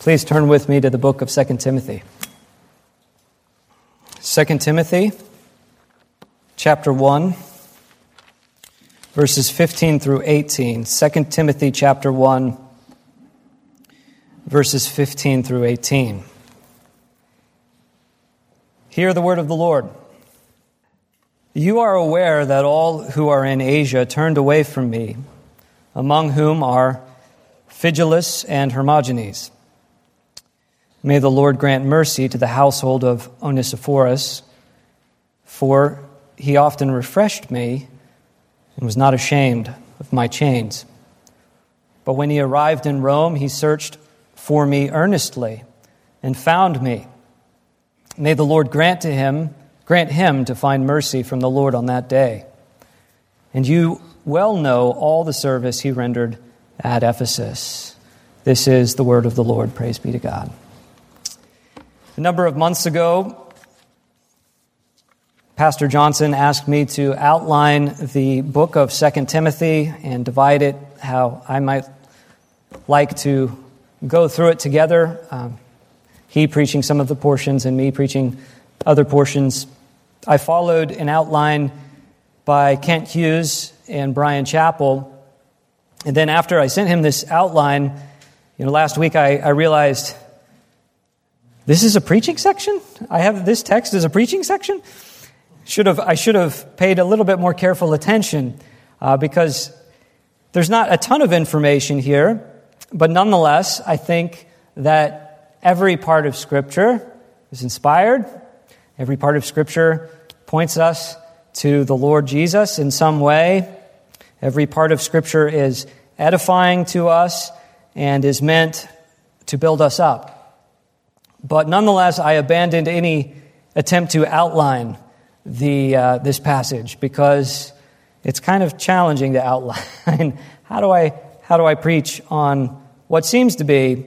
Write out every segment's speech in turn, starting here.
Please turn with me to the book of 2 Timothy. 2 Timothy chapter 1 verses 15 through 18. 2 Timothy chapter 1 verses 15 through 18. Hear the word of the Lord. You are aware that all who are in Asia turned away from me, among whom are Phygelus and Hermogenes. May the Lord grant mercy to the household of Onesiphorus, for he often refreshed me and was not ashamed of my chains. But when he arrived in Rome, he searched for me earnestly and found me. May the Lord grant to him, grant him to find mercy from the Lord on that day. And you well know all the service he rendered at Ephesus. This is the word of the Lord. Praise be to God. A number of months ago, Pastor Johnson asked me to outline the book of 2 Timothy and divide it how I might like to go through it together. Um, he preaching some of the portions and me preaching other portions. I followed an outline by Kent Hughes and Bryan Chapell. And then after I sent him this outline, you know, last week I, I realized this is a preaching section? I have this text as a preaching section? Should have, I should have paid a little bit more careful attention uh, because there's not a ton of information here, but nonetheless, I think that every part of Scripture is inspired. Every part of Scripture points us to the Lord Jesus in some way. Every part of Scripture is edifying to us and is meant to build us up. But nonetheless, I abandoned any attempt to outline the, uh, this passage because it's kind of challenging to outline. how, do I, how do I preach on what seems to be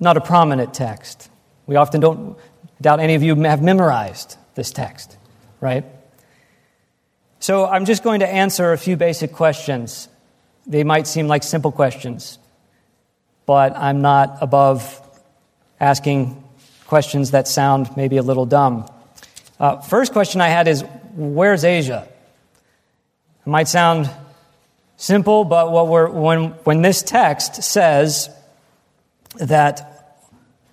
not a prominent text? We often don't doubt any of you have memorized this text, right? So I'm just going to answer a few basic questions. They might seem like simple questions, but I'm not above asking questions that sound maybe a little dumb. Uh, first question I had is Where's Asia? It might sound simple, but when, when this text says that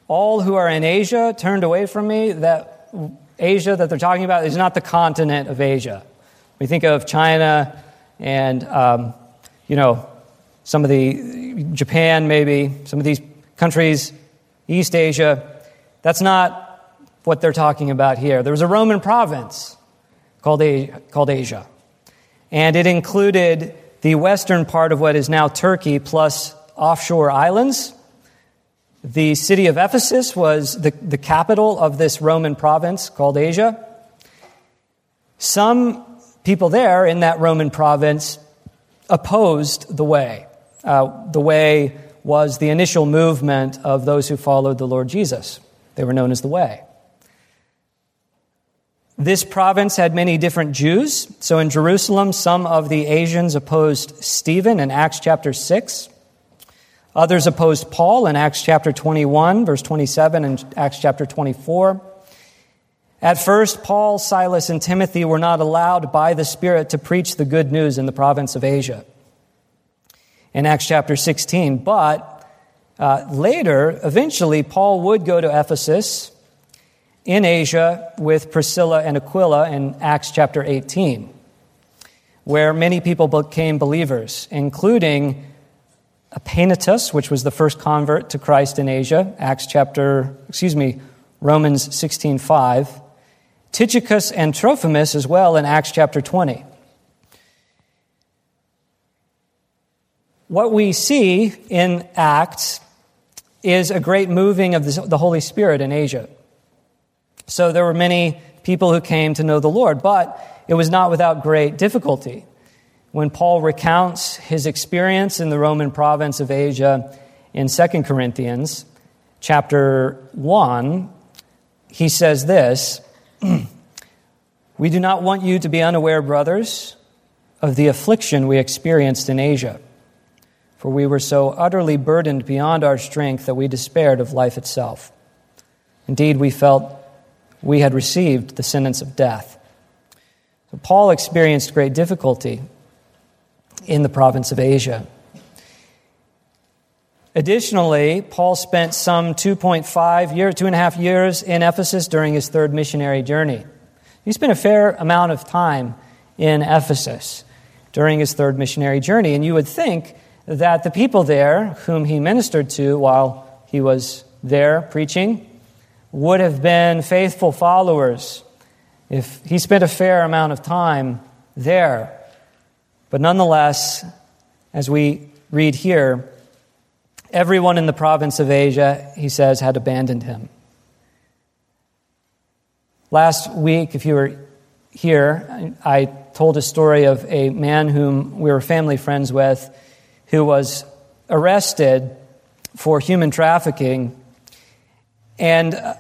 all who are in Asia turned away from me, that Asia that they're talking about is not the continent of Asia. We think of China and, um, you know, some of the, Japan maybe, some of these countries East Asia. That's not what they're talking about here. There was a Roman province called, called Asia, and it included the western part of what is now Turkey plus offshore islands. The city of Ephesus was the, the capital of this Roman province called Asia. Some people there in that Roman province opposed the way. Uh, the way was the initial movement of those who followed the Lord Jesus. They were known as the Way. This province had many different Jews. So in Jerusalem, some of the Asians opposed Stephen in Acts chapter 6. Others opposed Paul in Acts chapter 21, verse 27, and Acts chapter 24. At first, Paul, Silas, and Timothy were not allowed by the Spirit to preach the good news in the province of Asia in Acts chapter 16. But uh, later, eventually, Paul would go to Ephesus in Asia with Priscilla and Aquila in Acts chapter 18, where many people became believers, including Epaenetus, which was the first convert to Christ in Asia, Acts chapter, excuse me, Romans 16:5, Tychicus and Trophimus as well in Acts chapter 20. What we see in Acts is a great moving of the Holy Spirit in Asia. So there were many people who came to know the Lord, but it was not without great difficulty. When Paul recounts his experience in the Roman province of Asia in 2 Corinthians chapter 1, he says this We do not want you to be unaware, brothers, of the affliction we experienced in Asia for we were so utterly burdened beyond our strength that we despaired of life itself. Indeed, we felt we had received the sentence of death. So Paul experienced great difficulty in the province of Asia. Additionally, Paul spent some 2.5 year, two and a half years in Ephesus during his third missionary journey. He spent a fair amount of time in Ephesus during his third missionary journey, and you would think that the people there, whom he ministered to while he was there preaching, would have been faithful followers if he spent a fair amount of time there. But nonetheless, as we read here, everyone in the province of Asia, he says, had abandoned him. Last week, if you were here, I told a story of a man whom we were family friends with who was arrested for human trafficking. And uh,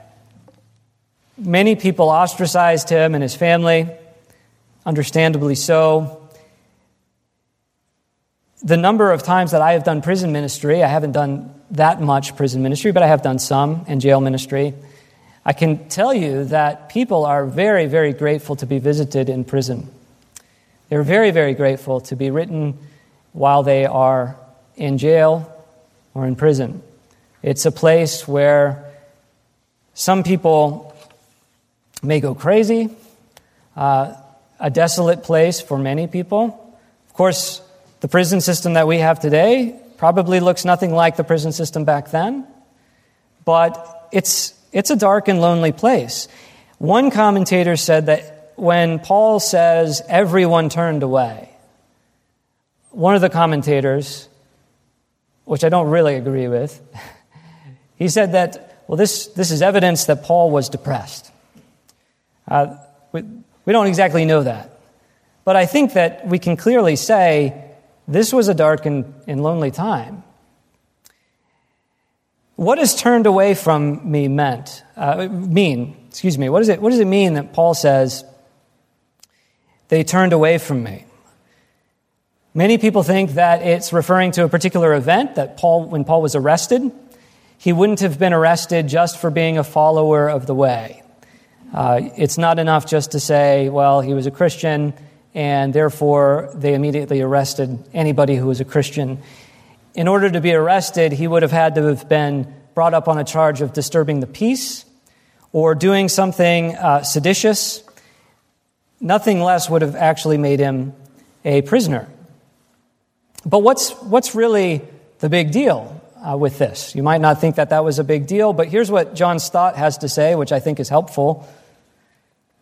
many people ostracized him and his family, understandably so. The number of times that I have done prison ministry, I haven't done that much prison ministry, but I have done some and jail ministry. I can tell you that people are very, very grateful to be visited in prison. They're very, very grateful to be written while they are in jail or in prison. It's a place where some people may go crazy, uh, a desolate place for many people. Of course, the prison system that we have today probably looks nothing like the prison system back then, but it's, it's a dark and lonely place. One commentator said that when Paul says everyone turned away, one of the commentators, which I don't really agree with, he said that, well, this, this is evidence that Paul was depressed. Uh, we, we don't exactly know that. But I think that we can clearly say this was a dark and, and lonely time. What is turned away from me meant? Uh, mean, excuse me. What, is it, what does it mean that Paul says they turned away from me? Many people think that it's referring to a particular event that Paul, when Paul was arrested, he wouldn't have been arrested just for being a follower of the way. Uh, it's not enough just to say, well, he was a Christian, and therefore they immediately arrested anybody who was a Christian. In order to be arrested, he would have had to have been brought up on a charge of disturbing the peace or doing something uh, seditious. Nothing less would have actually made him a prisoner. But what's, what's really the big deal uh, with this? You might not think that that was a big deal, but here's what John Stott has to say, which I think is helpful.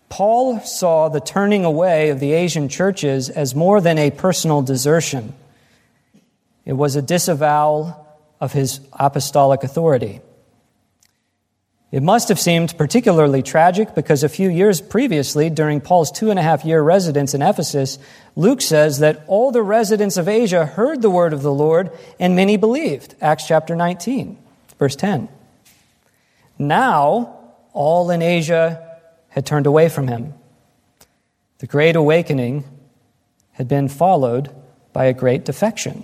Paul saw the turning away of the Asian churches as more than a personal desertion. It was a disavowal of his apostolic authority. It must have seemed particularly tragic because a few years previously, during Paul's two and a half year residence in Ephesus, Luke says that all the residents of Asia heard the word of the Lord and many believed. Acts chapter 19, verse 10. Now, all in Asia had turned away from him. The great awakening had been followed by a great defection.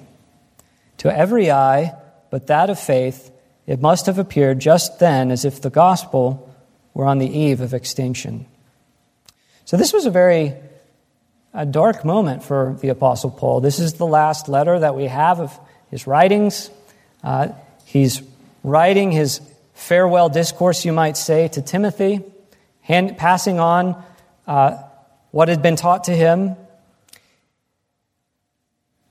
To every eye but that of faith, it must have appeared just then as if the gospel were on the eve of extinction. So, this was a very a dark moment for the Apostle Paul. This is the last letter that we have of his writings. Uh, he's writing his farewell discourse, you might say, to Timothy, hand, passing on uh, what had been taught to him.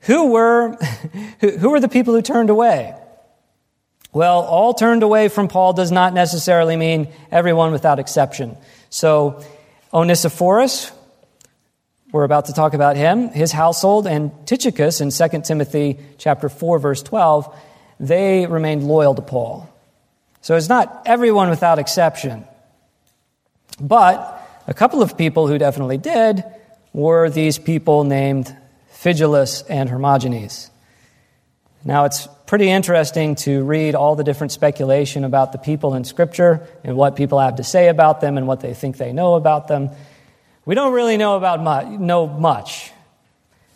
Who were, who were the people who turned away? Well, all turned away from Paul does not necessarily mean everyone without exception. So, Onesiphorus, we're about to talk about him, his household, and Tychicus in 2 Timothy chapter 4, verse 12, they remained loyal to Paul. So it's not everyone without exception. But a couple of people who definitely did were these people named Phygelus and Hermogenes. Now, it's pretty interesting to read all the different speculation about the people in Scripture and what people have to say about them and what they think they know about them. We don't really know about much, know much.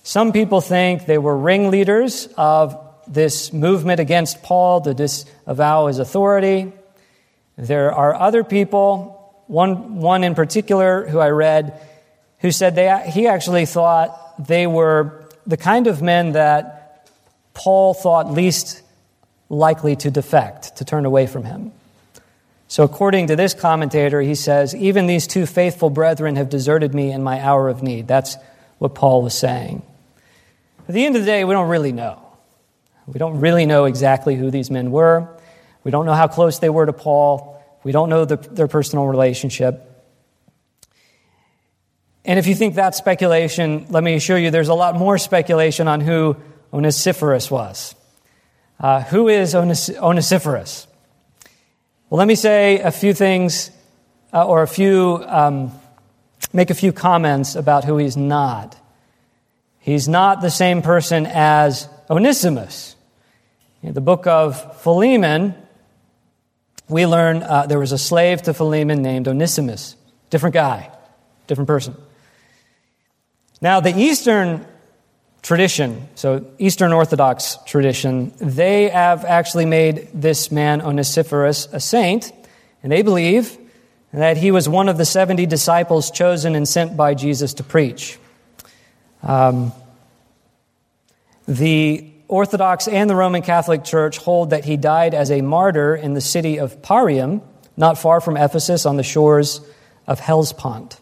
Some people think they were ringleaders of this movement against Paul to disavow his authority. There are other people, one, one in particular who I read, who said they, he actually thought they were the kind of men that Paul thought least likely to defect, to turn away from him. So, according to this commentator, he says, Even these two faithful brethren have deserted me in my hour of need. That's what Paul was saying. At the end of the day, we don't really know. We don't really know exactly who these men were. We don't know how close they were to Paul. We don't know the, their personal relationship. And if you think that's speculation, let me assure you there's a lot more speculation on who Onesiphorus was. Uh, who is Ones- Onesiphorus? Well, let me say a few things uh, or a few, um, make a few comments about who he's not. He's not the same person as Onesimus. In the book of Philemon, we learn uh, there was a slave to Philemon named Onesimus. Different guy, different person. Now, the Eastern tradition, so Eastern Orthodox tradition, they have actually made this man Onesiphorus a saint, and they believe that he was one of the 70 disciples chosen and sent by Jesus to preach. Um, the Orthodox and the Roman Catholic Church hold that he died as a martyr in the city of Parium, not far from Ephesus on the shores of Hellespont.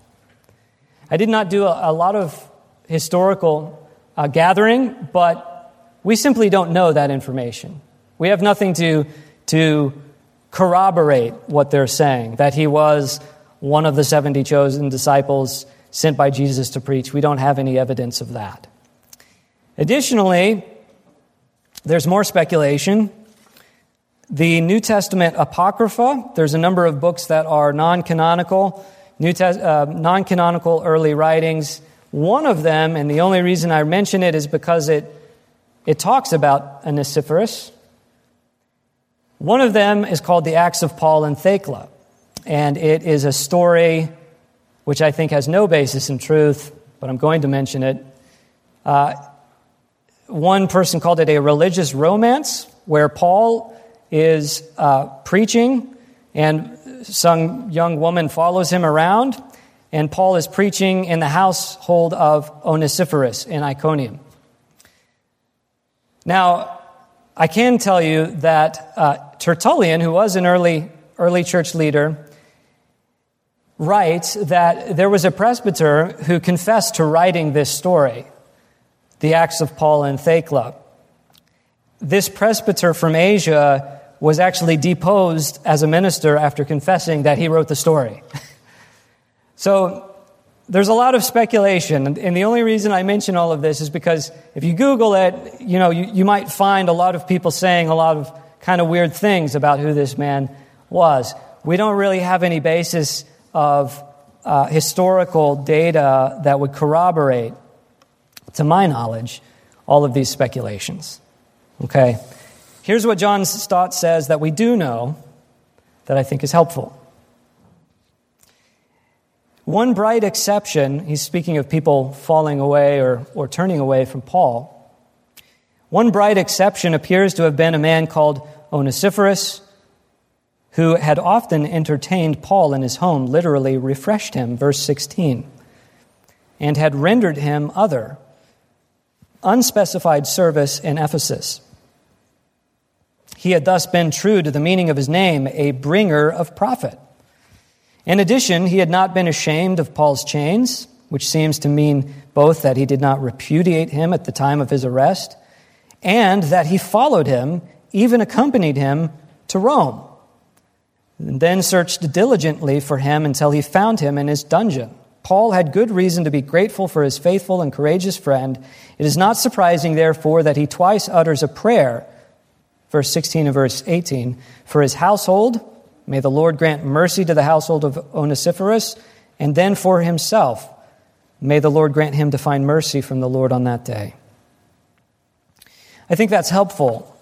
I did not do a, a lot of historical uh, gathering, but we simply don't know that information. We have nothing to, to corroborate what they're saying, that he was one of the 70 chosen disciples sent by Jesus to preach. We don't have any evidence of that. Additionally, there's more speculation. The New Testament Apocrypha, there's a number of books that are non canonical, uh, non canonical early writings one of them, and the only reason I mention it is because it, it talks about Onesiphorus. One of them is called the Acts of Paul and Thecla, and it is a story which I think has no basis in truth, but I'm going to mention it. Uh, one person called it a religious romance, where Paul is uh, preaching, and some young woman follows him around and Paul is preaching in the household of Onesiphorus in Iconium. Now, I can tell you that uh, Tertullian, who was an early, early church leader, writes that there was a presbyter who confessed to writing this story, the Acts of Paul and Thecla. This presbyter from Asia was actually deposed as a minister after confessing that he wrote the story. So there's a lot of speculation, and the only reason I mention all of this is because if you Google it, you know, you, you might find a lot of people saying a lot of kind of weird things about who this man was. We don't really have any basis of uh, historical data that would corroborate, to my knowledge, all of these speculations. Okay? Here's what John Stott says that we do know that I think is helpful. One bright exception, he's speaking of people falling away or, or turning away from Paul. One bright exception appears to have been a man called Onesiphorus, who had often entertained Paul in his home, literally refreshed him, verse 16, and had rendered him other, unspecified service in Ephesus. He had thus been true to the meaning of his name, a bringer of profit. In addition, he had not been ashamed of Paul's chains, which seems to mean both that he did not repudiate him at the time of his arrest and that he followed him, even accompanied him to Rome, and then searched diligently for him until he found him in his dungeon. Paul had good reason to be grateful for his faithful and courageous friend. It is not surprising, therefore, that he twice utters a prayer, verse 16 and verse 18, for his household May the Lord grant mercy to the household of Onesiphorus, and then for himself, may the Lord grant him to find mercy from the Lord on that day. I think that's helpful.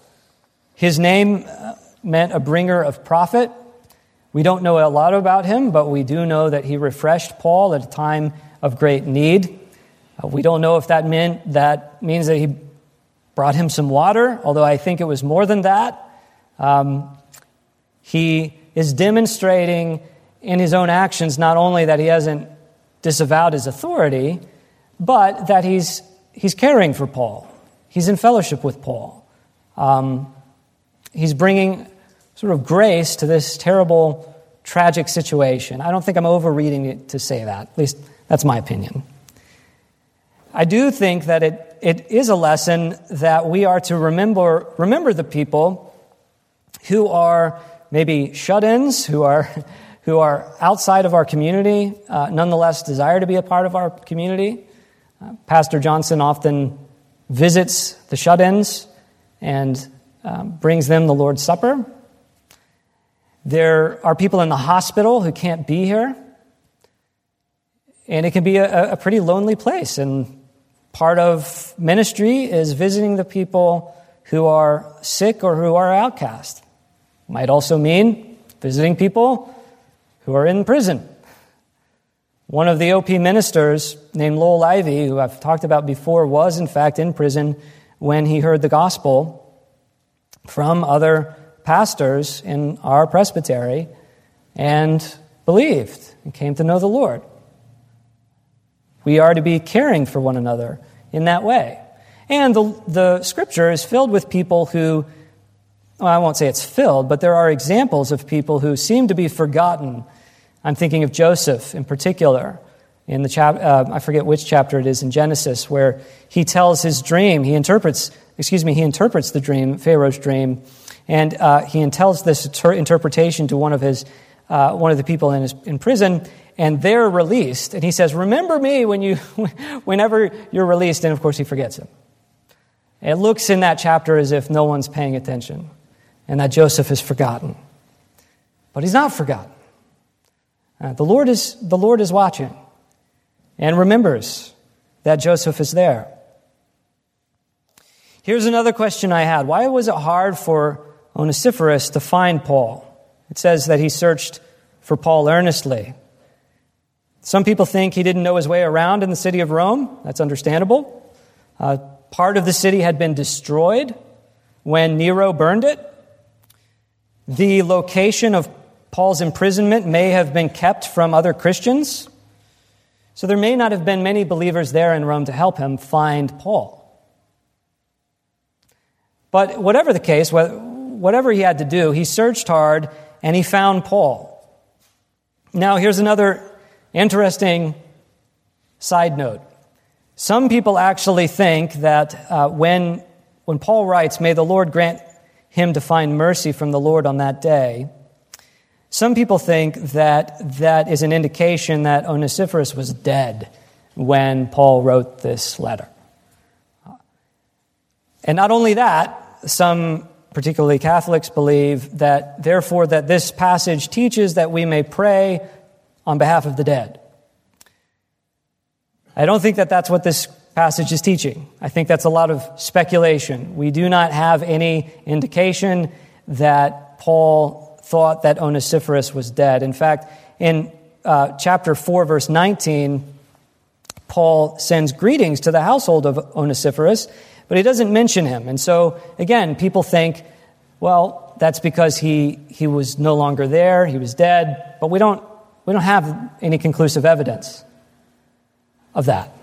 His name uh, meant a bringer of profit. We don't know a lot about him, but we do know that he refreshed Paul at a time of great need. Uh, we don't know if that meant that means that he brought him some water, although I think it was more than that. Um, he is demonstrating in his own actions not only that he hasn't disavowed his authority, but that he's, he's caring for Paul. He's in fellowship with Paul. Um, he's bringing sort of grace to this terrible, tragic situation. I don't think I'm overreading it to say that. At least that's my opinion. I do think that it, it is a lesson that we are to remember, remember the people who are maybe shut ins, who are, who are outside of our community, uh, nonetheless desire to be a part of our community. Uh, Pastor Johnson often visits the shut ins and um, brings them the Lord's Supper. There are people in the hospital who can't be here. And it can be a, a pretty lonely place. And Part of ministry is visiting the people who are sick or who are outcast. Might also mean visiting people who are in prison. One of the OP ministers named Lowell Ivy, who I've talked about before, was in fact in prison when he heard the gospel from other pastors in our presbytery and believed and came to know the Lord. We are to be caring for one another in that way. And the, the scripture is filled with people who, well, I won't say it's filled, but there are examples of people who seem to be forgotten. I'm thinking of Joseph in particular in the chap- uh, I forget which chapter it is in Genesis, where he tells his dream. He interprets, excuse me, he interprets the dream, Pharaoh's dream, and uh, he tells this ter- interpretation to one of his, uh, one of the people in, his, in prison, and they're released. And he says, Remember me when you, whenever you're released. And of course, he forgets him. It looks in that chapter as if no one's paying attention and that Joseph is forgotten. But he's not forgotten. Uh, the, Lord is, the Lord is watching and remembers that Joseph is there. Here's another question I had Why was it hard for Onesiphorus to find Paul? It says that he searched for Paul earnestly. Some people think he didn't know his way around in the city of Rome. That's understandable. Uh, part of the city had been destroyed when Nero burned it. The location of Paul's imprisonment may have been kept from other Christians. So there may not have been many believers there in Rome to help him find Paul. But whatever the case, whatever he had to do, he searched hard and he found Paul. Now, here's another Interesting side note. Some people actually think that uh, when, when Paul writes, May the Lord grant him to find mercy from the Lord on that day, some people think that that is an indication that Onesiphorus was dead when Paul wrote this letter. And not only that, some particularly Catholics believe that therefore that this passage teaches that we may pray on behalf of the dead. I don't think that that's what this passage is teaching. I think that's a lot of speculation. We do not have any indication that Paul thought that Onesiphorus was dead. In fact, in uh, chapter 4, verse 19, Paul sends greetings to the household of Onesiphorus, but he doesn't mention him. And so, again, people think, well, that's because he, he was no longer there, he was dead, but we don't we don't have any conclusive evidence of that.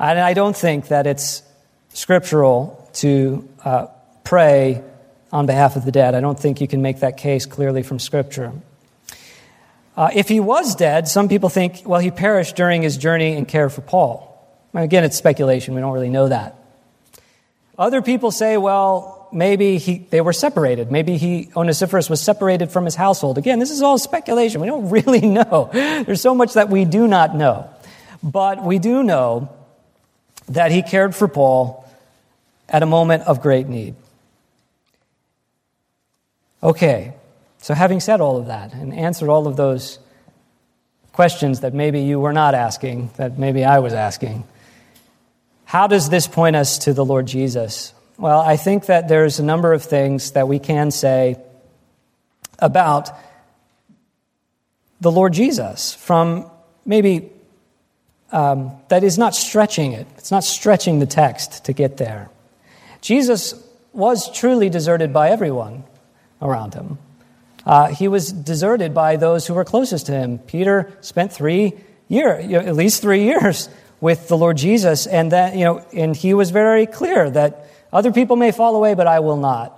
And I don't think that it's scriptural to uh, pray on behalf of the dead. I don't think you can make that case clearly from Scripture. Uh, if he was dead, some people think, well, he perished during his journey and care for Paul. Again, it's speculation. We don't really know that. Other people say, well, maybe he, they were separated. Maybe he, Onesiphorus was separated from his household. Again, this is all speculation. We don't really know. There's so much that we do not know. But we do know that he cared for Paul at a moment of great need. Okay, so having said all of that and answered all of those questions that maybe you were not asking, that maybe I was asking, how does this point us to the Lord Jesus? Well, I think that there's a number of things that we can say about the Lord Jesus from maybe um, that is not stretching it. It's not stretching the text to get there. Jesus was truly deserted by everyone around him. Uh, he was deserted by those who were closest to him. Peter spent three years, at least three years, with the Lord Jesus, and that you know, and he was very clear that other people may fall away, but I will not.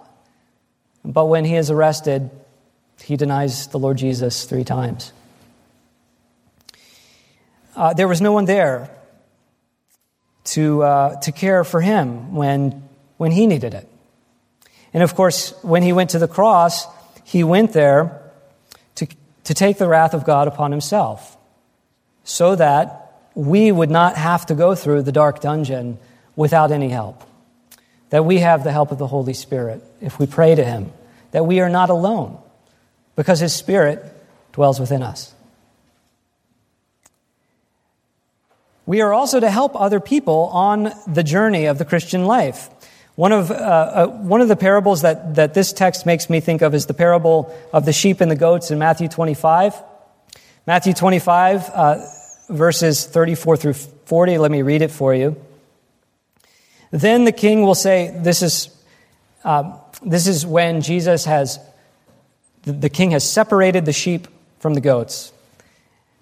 But when he is arrested, he denies the Lord Jesus three times. Uh, there was no one there to, uh, to care for him when, when he needed it. And of course, when he went to the cross, he went there to, to take the wrath of God upon himself so that we would not have to go through the dark dungeon without any help. That we have the help of the Holy Spirit if we pray to him. That we are not alone because his Spirit dwells within us. We are also to help other people on the journey of the Christian life. One of, uh, uh, one of the parables that, that this text makes me think of is the parable of the sheep and the goats in Matthew 25. Matthew 25, uh, verses 34 through 40. Let me read it for you. Then the king will say, This is, uh, this is when Jesus has, the king has separated the sheep from the goats.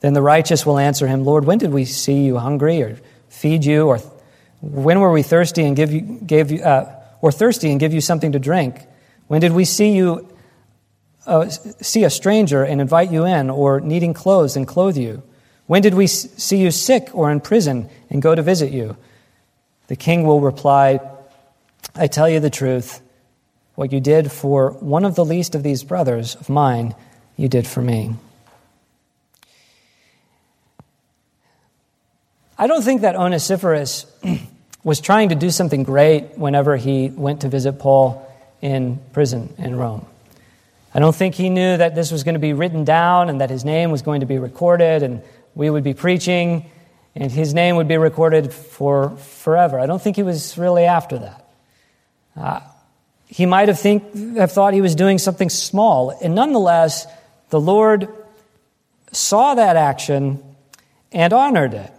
Then the righteous will answer him, Lord, when did we see you hungry or feed you or when were we thirsty and give you, gave you, uh, or thirsty and give you something to drink? When did we see you uh, see a stranger and invite you in, or needing clothes and clothe you? When did we see you sick or in prison and go to visit you? The king will reply, I tell you the truth. What you did for one of the least of these brothers of mine, you did for me. I don't think that Onesiphorus was trying to do something great whenever he went to visit Paul in prison in Rome. I don't think he knew that this was going to be written down and that his name was going to be recorded and we would be preaching and his name would be recorded for forever. I don't think he was really after that. Uh, he might have, think, have thought he was doing something small, and nonetheless, the Lord saw that action and honored it.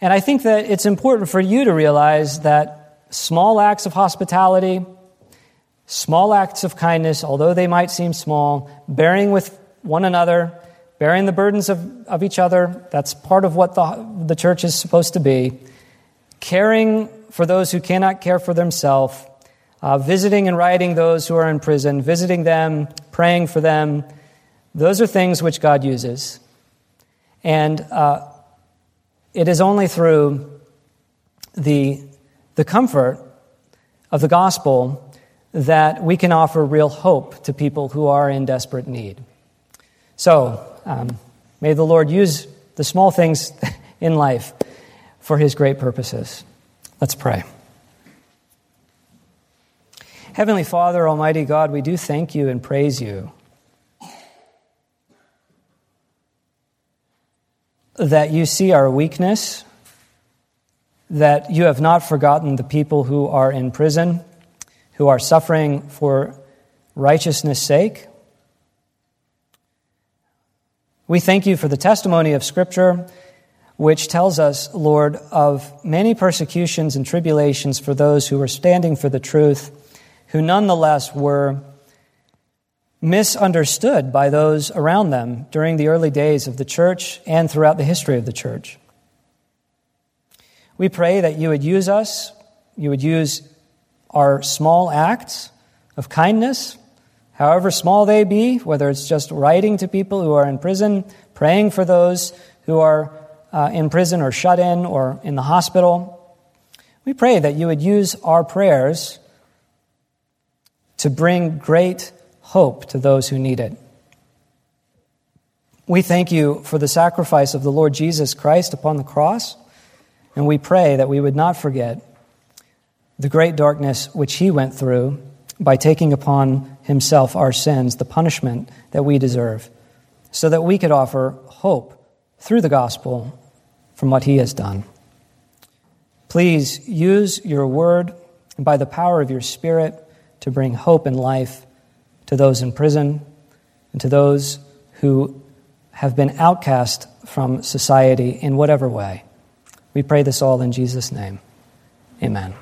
And I think that it's important for you to realize that small acts of hospitality, small acts of kindness, although they might seem small, bearing with one another, bearing the burdens of, of each other, that's part of what the, the church is supposed to be, caring for those who cannot care for themselves, uh, visiting and writing those who are in prison, visiting them, praying for them. Those are things which God uses. And uh, it is only through the, the comfort of the gospel that we can offer real hope to people who are in desperate need. So, um, may the Lord use the small things in life for his great purposes. Let's pray. Heavenly Father, Almighty God, we do thank you and praise you that you see our weakness, that you have not forgotten the people who are in prison, who are suffering for righteousness' sake. We thank you for the testimony of Scripture, which tells us, Lord, of many persecutions and tribulations for those who were standing for the truth, who nonetheless were misunderstood by those around them during the early days of the church and throughout the history of the church. We pray that you would use us, you would use our small acts of kindness, however small they be, whether it's just writing to people who are in prison, praying for those who are uh, in prison or shut in or in the hospital. We pray that you would use our prayers to bring great hope to those who need it. We thank you for the sacrifice of the Lord Jesus Christ upon the cross, and we pray that we would not forget the great darkness which he went through by taking upon himself our sins, the punishment that we deserve, so that we could offer hope through the gospel from what he has done. Please use your word and by the power of your spirit to bring hope and life to those in prison and to those who have been outcast from society in whatever way. We pray this all in Jesus' name. Amen.